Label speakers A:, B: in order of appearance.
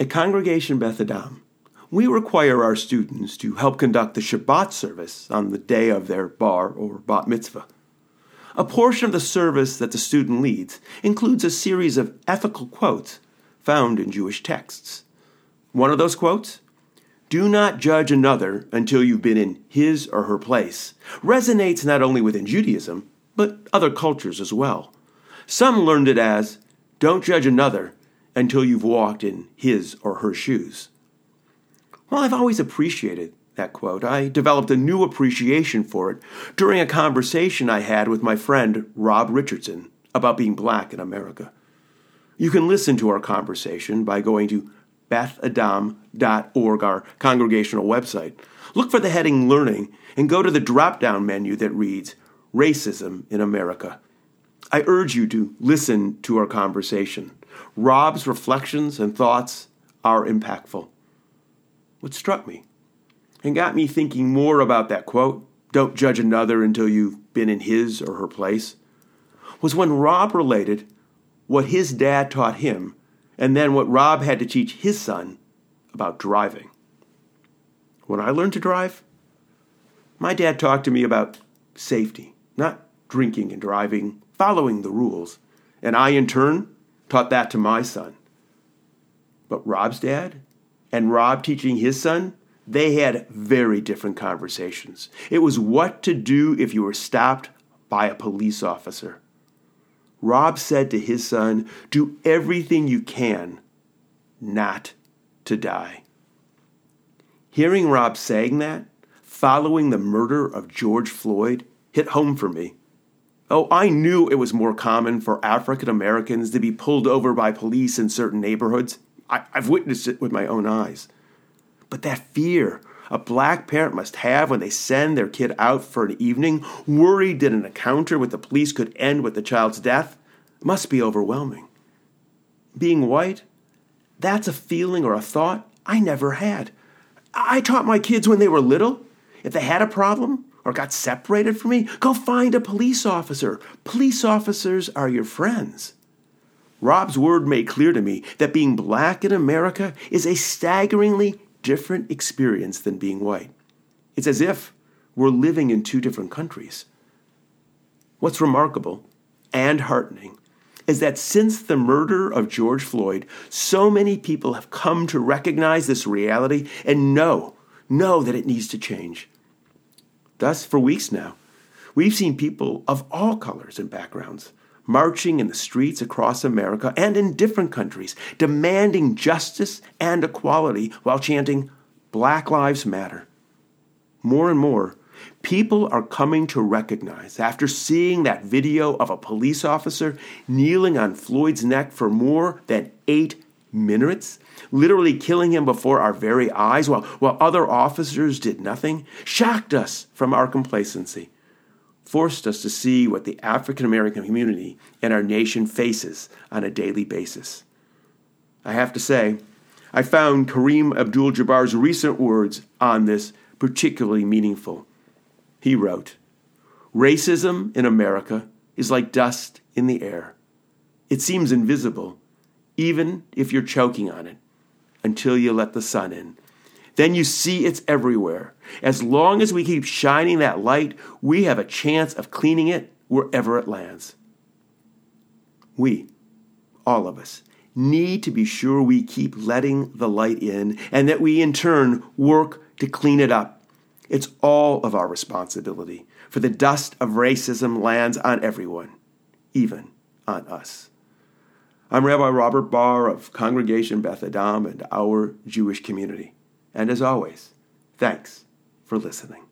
A: At Congregation Beth Adam, we require our students to help conduct the Shabbat service on the day of their bar or bat mitzvah. A portion of the service that the student leads includes a series of ethical quotes found in Jewish texts. One of those quotes, do not judge another until you've been in his or her place, resonates not only within Judaism, but other cultures as well. Some learned it as, don't judge another until you've walked in his or her shoes. Well, I've always appreciated that quote. I developed a new appreciation for it during a conversation I had with my friend Rob Richardson about being black in America. You can listen to our conversation by going to bethadam.org, our congregational website. Look for the heading Learning and go to the drop down menu that reads Racism in America. I urge you to listen to our conversation. Rob's reflections and thoughts are impactful. What struck me and got me thinking more about that quote, don't judge another until you've been in his or her place, was when Rob related what his dad taught him and then what Rob had to teach his son about driving. When I learned to drive, my dad talked to me about safety, not drinking and driving, following the rules, and I, in turn, taught that to my son. But Rob's dad and Rob teaching his son, they had very different conversations. It was what to do if you were stopped by a police officer. Rob said to his son, Do everything you can not to die. Hearing Rob saying that, following the murder of George Floyd, hit home for me. Oh, I knew it was more common for African Americans to be pulled over by police in certain neighborhoods. I, have witnessed it with my own eyes. But that fear a black parent must have when they send their kid out for an evening, worried that an encounter with the police could end with the child's death, must be overwhelming. Being white, that's a feeling or a thought I never had. I taught my kids when they were little if they had a problem, or got separated from me, go find a police officer. Police officers are your friends. Rob's word made clear to me that being black in America is a staggeringly different experience than being white. It's as if we're living in two different countries. What's remarkable and heartening is that since the murder of George Floyd, so many people have come to recognize this reality and know, know that it needs to change. Thus, for weeks now, we've seen people of all colors and backgrounds marching in the streets across America and in different countries, demanding justice and equality while chanting, Black Lives Matter. More and more, people are coming to recognize, after seeing that video of a police officer kneeling on Floyd's neck for more than eight minutes, literally killing him before our very eyes while, while other officers did nothing, shocked us from our complacency, forced us to see what the African American community and our nation faces on a daily basis. I have to say, I found Kareem Abdul Jabbar's recent words on this particularly meaningful. He wrote, Racism in America is like dust in the air. It seems invisible even if you're choking on it, until you let the sun in. Then you see it's everywhere. As long as we keep shining that light, we have a chance of cleaning it wherever it lands. We, all of us, need to be sure we keep letting the light in and that we in turn work to clean it up. It's all of our responsibility, for the dust of racism lands on everyone, even on us. I'm Rabbi Robert Barr of Congregation Beth Adam and our Jewish community. And as always, thanks for listening.